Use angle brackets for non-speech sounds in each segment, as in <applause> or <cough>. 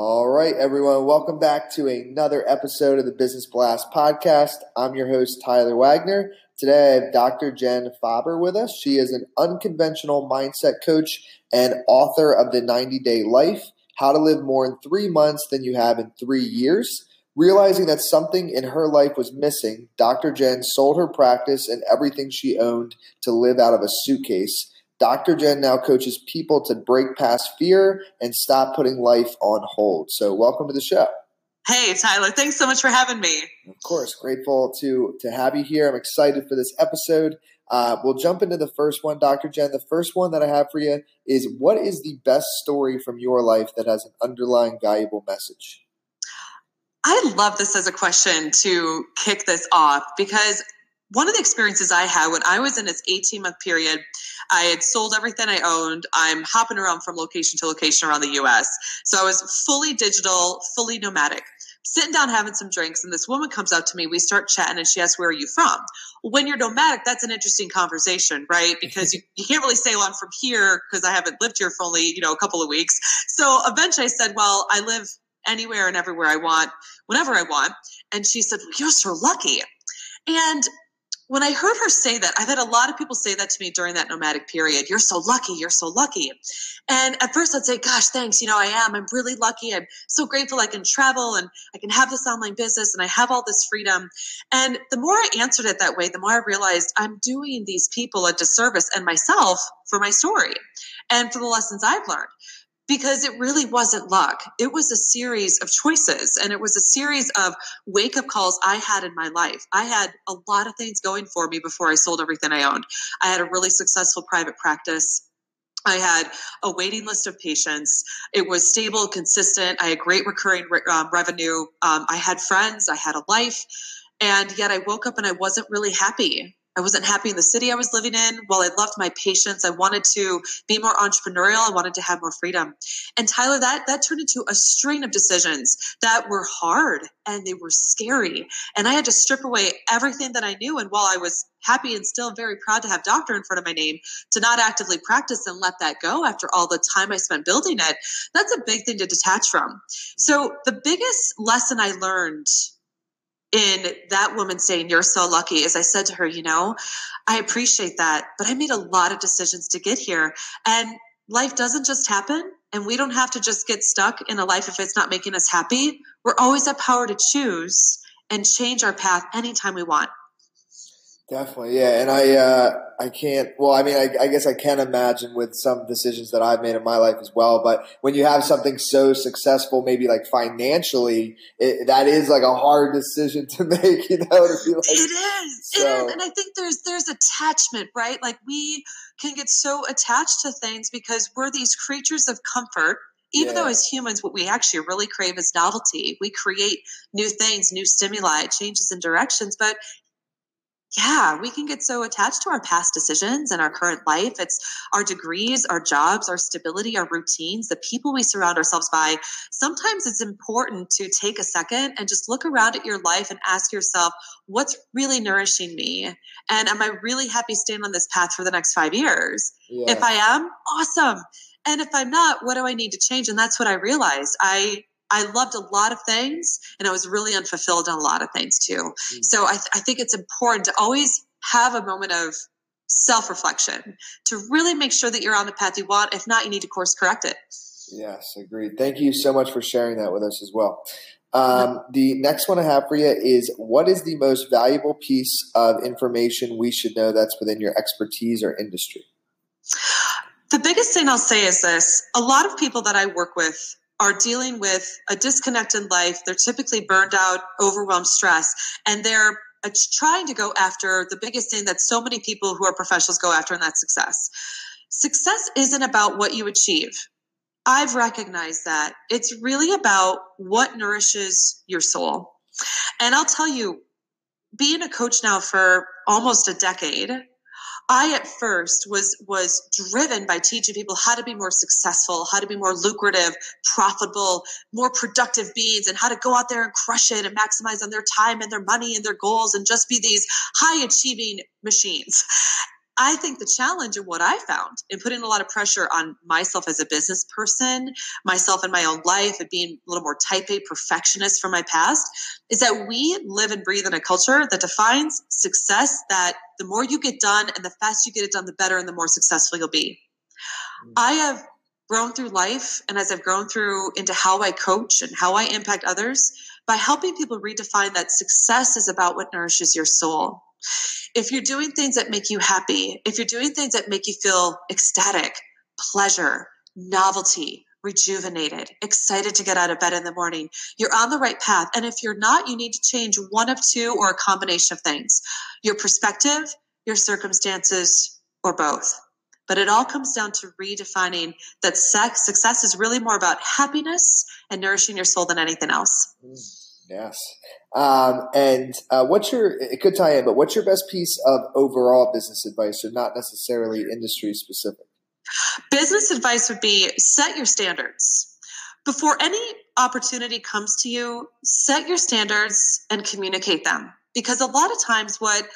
All right, everyone, welcome back to another episode of the Business Blast podcast. I'm your host, Tyler Wagner. Today, I have Dr. Jen Faber with us. She is an unconventional mindset coach and author of The 90 Day Life How to Live More in Three Months Than You Have in Three Years. Realizing that something in her life was missing, Dr. Jen sold her practice and everything she owned to live out of a suitcase. Dr. Jen now coaches people to break past fear and stop putting life on hold. So, welcome to the show. Hey, Tyler. Thanks so much for having me. Of course, grateful to to have you here. I'm excited for this episode. Uh, we'll jump into the first one, Dr. Jen. The first one that I have for you is what is the best story from your life that has an underlying valuable message? I love this as a question to kick this off because one of the experiences I had when I was in this 18 month period, I had sold everything I owned. I'm hopping around from location to location around the US. So I was fully digital, fully nomadic. Sitting down having some drinks, and this woman comes up to me. We start chatting, and she asks, Where are you from? When you're nomadic, that's an interesting conversation, right? <laughs> Because you, you can't really sail on from here because I haven't lived here for only, you know, a couple of weeks. So eventually I said, Well, I live anywhere and everywhere I want, whenever I want. And she said, well, You're so lucky. And when I heard her say that, I've had a lot of people say that to me during that nomadic period. You're so lucky. You're so lucky. And at first I'd say, gosh, thanks. You know, I am. I'm really lucky. I'm so grateful I can travel and I can have this online business and I have all this freedom. And the more I answered it that way, the more I realized I'm doing these people a disservice and myself for my story and for the lessons I've learned because it really wasn't luck. It was a series of choices and it was a series of wake up calls I had in my life. I had a lot of things going for me before I sold everything I owned. I had a really successful private practice. I had a waiting list of patients. It was stable, consistent. I had great recurring re- um, revenue. Um, I had friends. I had a life. And yet I woke up and I wasn't really happy. I wasn't happy in the city I was living in. While I loved my patients, I wanted to be more entrepreneurial. I wanted to have more freedom. And Tyler, that that turned into a string of decisions that were hard and they were scary. And I had to strip away everything that I knew. And while I was happy and still very proud to have doctor in front of my name, to not actively practice and let that go after all the time I spent building it, that's a big thing to detach from. So the biggest lesson I learned in that woman saying, You're so lucky, as I said to her, You know, I appreciate that, but I made a lot of decisions to get here. And life doesn't just happen. And we don't have to just get stuck in a life if it's not making us happy. We're always at power to choose and change our path anytime we want. Definitely, yeah, and I uh, I can't. Well, I mean, I, I, guess I can imagine with some decisions that I've made in my life as well. But when you have something so successful, maybe like financially, it, that is like a hard decision to <laughs> make. You know, to be like, it is, so. and, and I think there's there's attachment, right? Like we can get so attached to things because we're these creatures of comfort even yeah. though as humans what we actually really crave is novelty we create new things new stimuli changes in directions but yeah, we can get so attached to our past decisions and our current life. It's our degrees, our jobs, our stability, our routines, the people we surround ourselves by. Sometimes it's important to take a second and just look around at your life and ask yourself, what's really nourishing me? And am I really happy staying on this path for the next five years? Yeah. If I am, awesome. And if I'm not, what do I need to change? And that's what I realized. I I loved a lot of things and I was really unfulfilled in a lot of things too. Mm-hmm. So I, th- I think it's important to always have a moment of self reflection to really make sure that you're on the path you want. If not, you need to course correct it. Yes, agreed. Thank you so much for sharing that with us as well. Um, the next one I have for you is what is the most valuable piece of information we should know that's within your expertise or industry? The biggest thing I'll say is this a lot of people that I work with are dealing with a disconnected life. They're typically burned out, overwhelmed, stress, and they're uh, trying to go after the biggest thing that so many people who are professionals go after, and that's success. Success isn't about what you achieve. I've recognized that it's really about what nourishes your soul. And I'll tell you, being a coach now for almost a decade, I at first was was driven by teaching people how to be more successful, how to be more lucrative, profitable, more productive beings, and how to go out there and crush it and maximize on their time and their money and their goals and just be these high achieving machines. I think the challenge and what I found in putting a lot of pressure on myself as a business person, myself in my own life, and being a little more type A perfectionist from my past, is that we live and breathe in a culture that defines success that the more you get done and the faster you get it done, the better and the more successful you'll be. Mm-hmm. I have grown through life and as I've grown through into how I coach and how I impact others by helping people redefine that success is about what nourishes your soul if you're doing things that make you happy, if you're doing things that make you feel ecstatic, pleasure, novelty, rejuvenated, excited to get out of bed in the morning, you're on the right path. And if you're not, you need to change one of two or a combination of things your perspective, your circumstances, or both. But it all comes down to redefining that sex, success is really more about happiness and nourishing your soul than anything else. Mm, yes. Um, and uh, what's your, it could tie in, but what's your best piece of overall business advice, or not necessarily industry specific? Business advice would be set your standards. Before any opportunity comes to you, set your standards and communicate them. Because a lot of times, what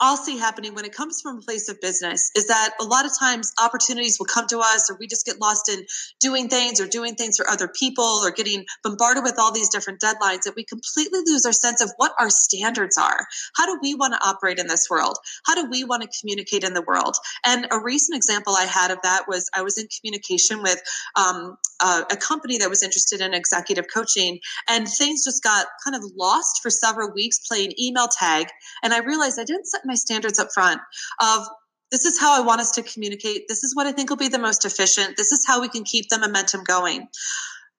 I'll see happening when it comes from a place of business is that a lot of times opportunities will come to us or we just get lost in doing things or doing things for other people or getting bombarded with all these different deadlines that we completely lose our sense of what our standards are. How do we want to operate in this world? How do we want to communicate in the world? And a recent example I had of that was I was in communication with um, a, a company that was interested in executive coaching and things just got kind of lost for several weeks playing email tag. And I realized I didn't set my standards up front of this is how I want us to communicate. This is what I think will be the most efficient. This is how we can keep the momentum going.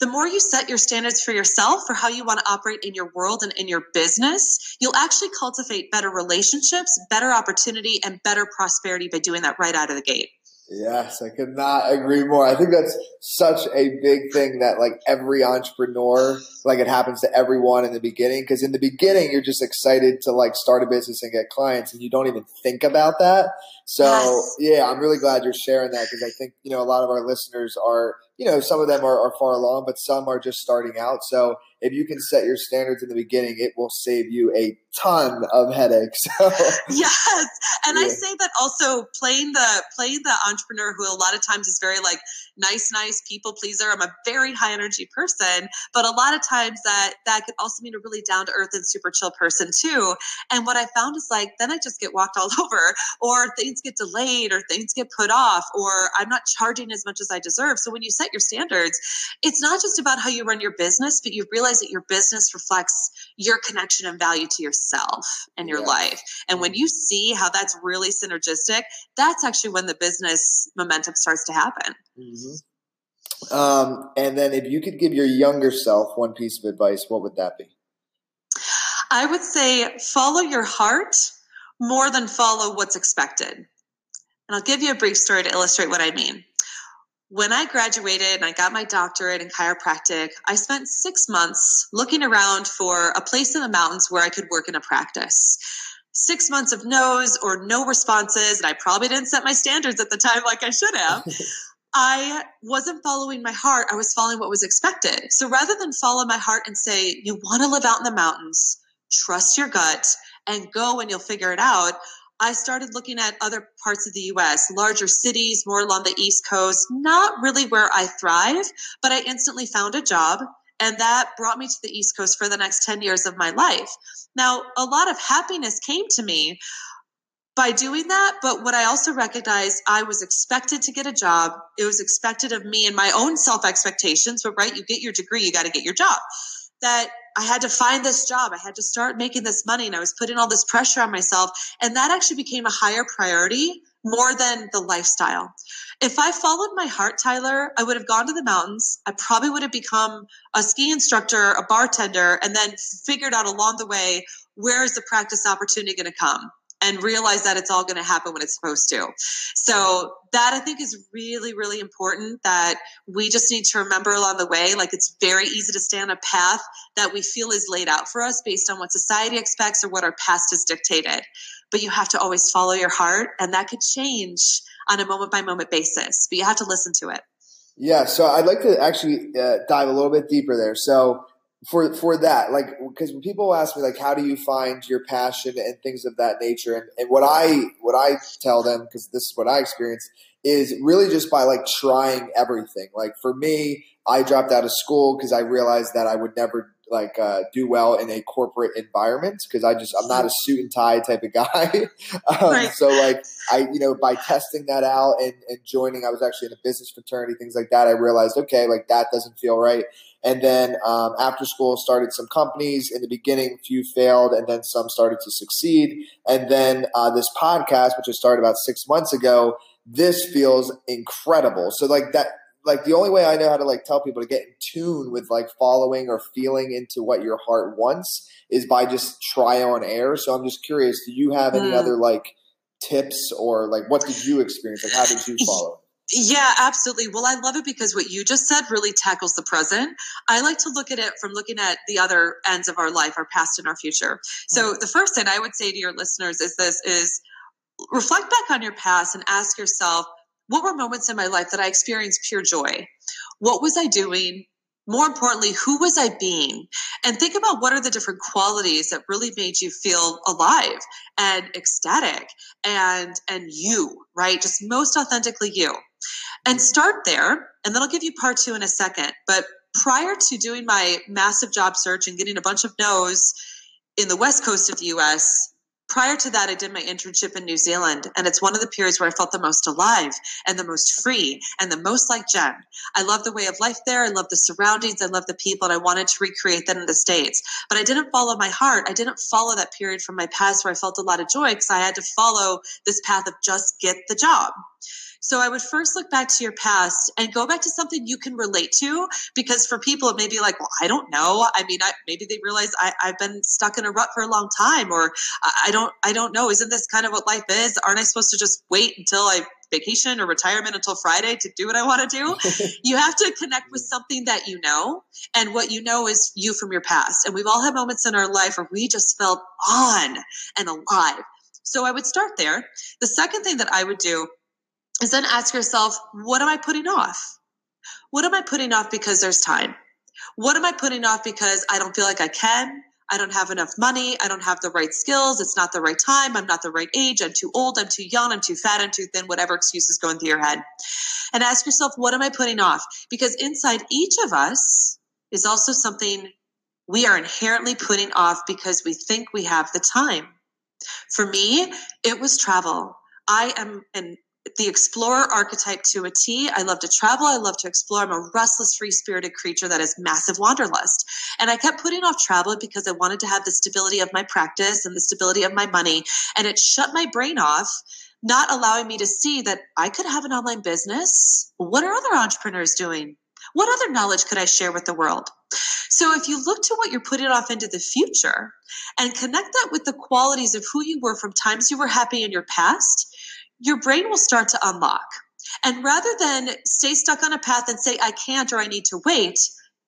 The more you set your standards for yourself for how you want to operate in your world and in your business, you'll actually cultivate better relationships, better opportunity, and better prosperity by doing that right out of the gate. Yes, I could not agree more. I think that's such a big thing that like every entrepreneur, like it happens to everyone in the beginning. Cause in the beginning, you're just excited to like start a business and get clients and you don't even think about that. So yes. yeah, I'm really glad you're sharing that because I think, you know, a lot of our listeners are, you know, some of them are, are far along, but some are just starting out. So if you can set your standards in the beginning, it will save you a ton of headaches. <laughs> yes, and yeah. I say that also playing the playing the entrepreneur who a lot of times is very like nice, nice people pleaser. I'm a very high energy person, but a lot of times that that could also mean a really down to earth and super chill person too. And what I found is like then I just get walked all <laughs> over, or things get delayed, or things get put off, or I'm not charging as much as I deserve. So when you set your standards, it's not just about how you run your business, but you realize that your business reflects your connection and value to yourself and your yeah. life. And when mm-hmm. you see how that's really synergistic, that's actually when the business momentum starts to happen. Mm-hmm. Um, and then, if you could give your younger self one piece of advice, what would that be? I would say follow your heart more than follow what's expected. And I'll give you a brief story to illustrate what I mean. When I graduated and I got my doctorate in chiropractic, I spent six months looking around for a place in the mountains where I could work in a practice. Six months of no's or no responses, and I probably didn't set my standards at the time like I should have. <laughs> I wasn't following my heart, I was following what was expected. So rather than follow my heart and say, you want to live out in the mountains, trust your gut, and go and you'll figure it out, I started looking at other parts of the US, larger cities, more along the East Coast, not really where I thrive, but I instantly found a job. And that brought me to the East Coast for the next 10 years of my life. Now, a lot of happiness came to me by doing that. But what I also recognized, I was expected to get a job. It was expected of me and my own self expectations. But right, you get your degree, you got to get your job. That I had to find this job. I had to start making this money and I was putting all this pressure on myself. And that actually became a higher priority more than the lifestyle. If I followed my heart, Tyler, I would have gone to the mountains. I probably would have become a ski instructor, a bartender, and then figured out along the way where is the practice opportunity going to come? And realize that it's all going to happen when it's supposed to. So that I think is really, really important that we just need to remember along the way. Like it's very easy to stay on a path that we feel is laid out for us based on what society expects or what our past has dictated. But you have to always follow your heart, and that could change on a moment by moment basis. But you have to listen to it. Yeah. So I'd like to actually uh, dive a little bit deeper there. So for for that like because when people ask me like how do you find your passion and things of that nature and, and what i what i tell them because this is what i experience is really just by like trying everything like for me i dropped out of school because i realized that i would never like uh, do well in a corporate environment because I just I'm not a suit and tie type of <laughs> guy. um, right. So like I you know by testing that out and, and joining, I was actually in a business fraternity, things like that. I realized okay, like that doesn't feel right. And then um, after school, started some companies. In the beginning, few failed, and then some started to succeed. And then uh, this podcast, which I started about six months ago, this feels incredible. So like that, like the only way I know how to like tell people to get in tune with like following or feeling into what your heart wants is by just try on air. So I'm just curious, do you have any mm. other like tips or like what did you experience? Like how did you <laughs> follow? Yeah, absolutely. Well, I love it because what you just said really tackles the present. I like to look at it from looking at the other ends of our life, our past and our future. So the first thing I would say to your listeners is this is reflect back on your past and ask yourself, what were moments in my life that I experienced pure joy? What was I doing? More importantly, who was I being? And think about what are the different qualities that really made you feel alive and ecstatic and and you, right? Just most authentically you. And start there, and then I'll give you part two in a second. But prior to doing my massive job search and getting a bunch of no's in the west coast of the US, prior to that, I did my internship in New Zealand, and it's one of the periods where I felt the most alive and the most free and the most like Jen. I love the way of life there. I love the surroundings. I love the people, and I wanted to recreate that in the States. But I didn't follow my heart. I didn't follow that period from my past where I felt a lot of joy because I had to follow this path of just get the job. So I would first look back to your past and go back to something you can relate to because for people it may be like, well, I don't know. I mean, I, maybe they realize I, have been stuck in a rut for a long time, or I don't, I don't know. Isn't this kind of what life is? Aren't I supposed to just wait until I vacation or retirement until Friday to do what I want to do. <laughs> you have to connect with something that you know, and what you know is you from your past. And we've all had moments in our life where we just felt on and alive. So I would start there. The second thing that I would do is then ask yourself, what am I putting off? What am I putting off because there's time? What am I putting off because I don't feel like I can? I don't have enough money. I don't have the right skills. It's not the right time. I'm not the right age. I'm too old. I'm too young. I'm too fat. I'm too thin. Whatever excuse is going through your head. And ask yourself, what am I putting off? Because inside each of us is also something we are inherently putting off because we think we have the time. For me, it was travel. I am an the explorer archetype to a T. I love to travel. I love to explore. I'm a restless, free spirited creature that has massive wanderlust. And I kept putting off travel because I wanted to have the stability of my practice and the stability of my money. And it shut my brain off, not allowing me to see that I could have an online business. What are other entrepreneurs doing? What other knowledge could I share with the world? So if you look to what you're putting off into the future and connect that with the qualities of who you were from times you were happy in your past, your brain will start to unlock. And rather than stay stuck on a path and say, I can't or I need to wait,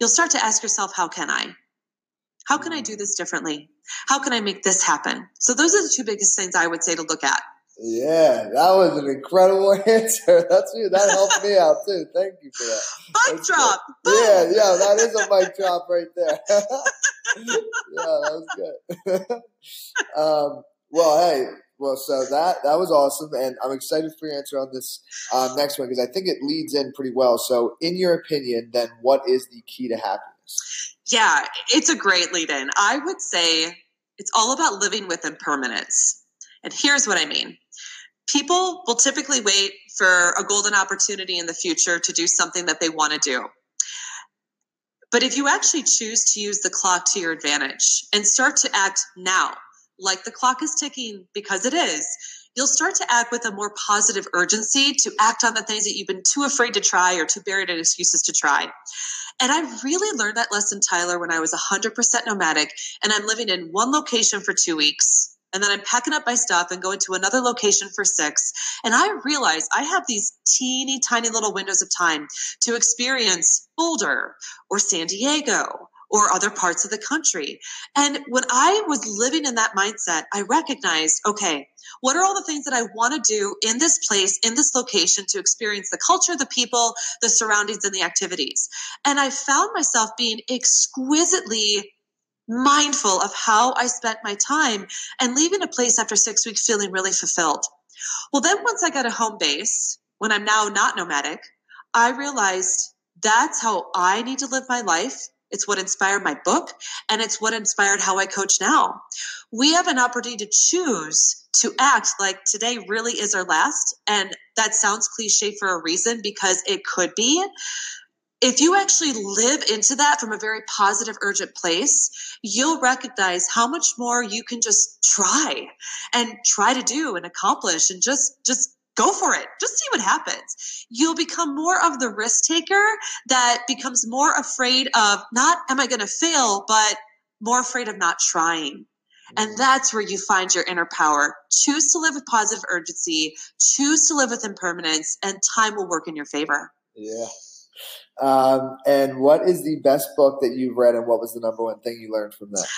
you'll start to ask yourself, how can I? How can I do this differently? How can I make this happen? So those are the two biggest things I would say to look at. Yeah, that was an incredible <laughs> answer. That's me. That helped me out too. Thank you for that. <laughs> Mic That's drop. Yeah, yeah, that is a mic drop right there. <laughs> yeah, that was good. um, well, hey, well, so that that was awesome, and I'm excited for your answer on this um, next one because I think it leads in pretty well. So, in your opinion, then what is the key to happiness? Yeah, it's a great lead in. I would say it's all about living with impermanence, and here's what I mean. People will typically wait for a golden opportunity in the future to do something that they want to do. But if you actually choose to use the clock to your advantage and start to act now, like the clock is ticking because it is, you'll start to act with a more positive urgency to act on the things that you've been too afraid to try or too buried in excuses to try. And I really learned that lesson, Tyler, when I was 100% nomadic and I'm living in one location for two weeks. and then I'm packing up my stuff and going to another location for six. And I realize I have these teeny tiny little windows of time to experience Boulder or San Diego or other parts of the country. And when I was living in that mindset, I recognized, okay, what are all the things that I want to do in this place, in this location to experience the culture, the people, the surroundings, and the activities? And I found myself being exquisitely mindful of how I spent my time and leaving a place after six weeks feeling really fulfilled. Well, then once I got a home base, when I'm now not nomadic, I realized that's how I need to live my life. It's what inspired my book and it's what inspired how I coach now. We have an opportunity to choose to act like today really is our last. And that sounds cliche for a reason because it could be if you actually live into that from a very positive, urgent place, you'll recognize how much more you can just try and try to do and accomplish and just, just go for it. Just see what happens. You'll become more of the risk taker that becomes more afraid of not, am I going to fail, but more afraid of not trying. And mm-hmm. that's where you find your inner power. Choose to live with positive urgency, choose to live with impermanence, and time will work in your favor. Yeah. Um, and what is the best book that you've read, and what was the number one thing you learned from that?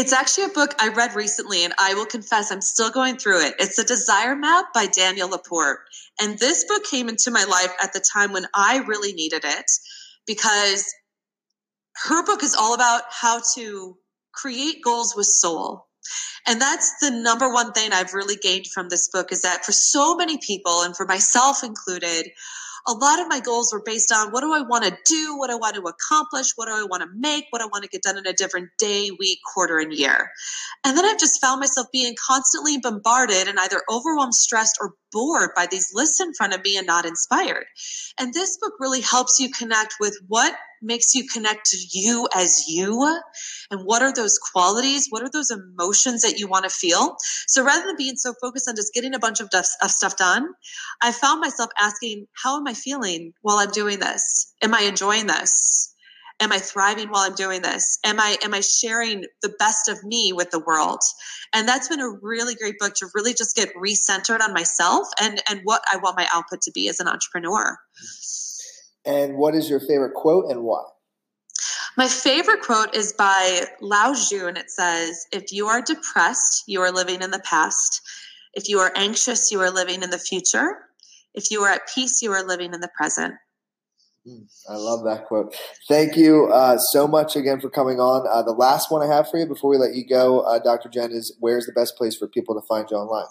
It's actually a book I read recently, and I will confess I'm still going through it. It's a Desire Map by Danielle LaPorte. And this book came into my life at the time when I really needed it because her book is all about how to create goals with soul. And that's the number one thing I've really gained from this book is that for so many people, and for myself included, a lot of my goals were based on what do I want to do, what do I want to accomplish, what do I want to make, what I want to get done in a different day, week, quarter, and year. And then I've just found myself being constantly bombarded and either overwhelmed, stressed, or bored by these lists in front of me and not inspired. And this book really helps you connect with what makes you connect to you as you and what are those qualities what are those emotions that you want to feel. So rather than being so focused on just getting a bunch of, stuff done i found myself asking how am i feeling while i'm doing this? Am i enjoying this am i thriving while i'm doing this am i am i sharing the best of me with the world and that's been a really great book to really just get recentered on myself and and what i want my output to be as an entrepreneur and what is your favorite quote and why? My favorite quote is by Lao and it says, If you are depressed, you are living in the past. If you are anxious, you are living in the future. If you are at peace, you are living in the present. I love that quote. Thank you uh, so much again for coming on. Uh, the last one I have for you before we let you go, uh, Dr. Jen, is where's the best place for people to find you online?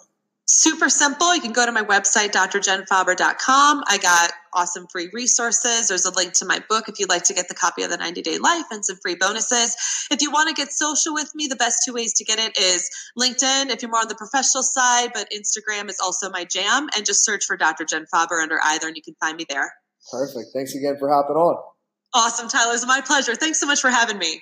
super simple. You can go to my website, drjenfaber.com. I got awesome free resources. There's a link to my book if you'd like to get the copy of the 90 Day Life and some free bonuses. If you want to get social with me, the best two ways to get it is LinkedIn if you're more on the professional side, but Instagram is also my jam. And just search for Dr. Jen Faber under either and you can find me there. Perfect. Thanks again for hopping on. Awesome, Tyler. It's my pleasure. Thanks so much for having me.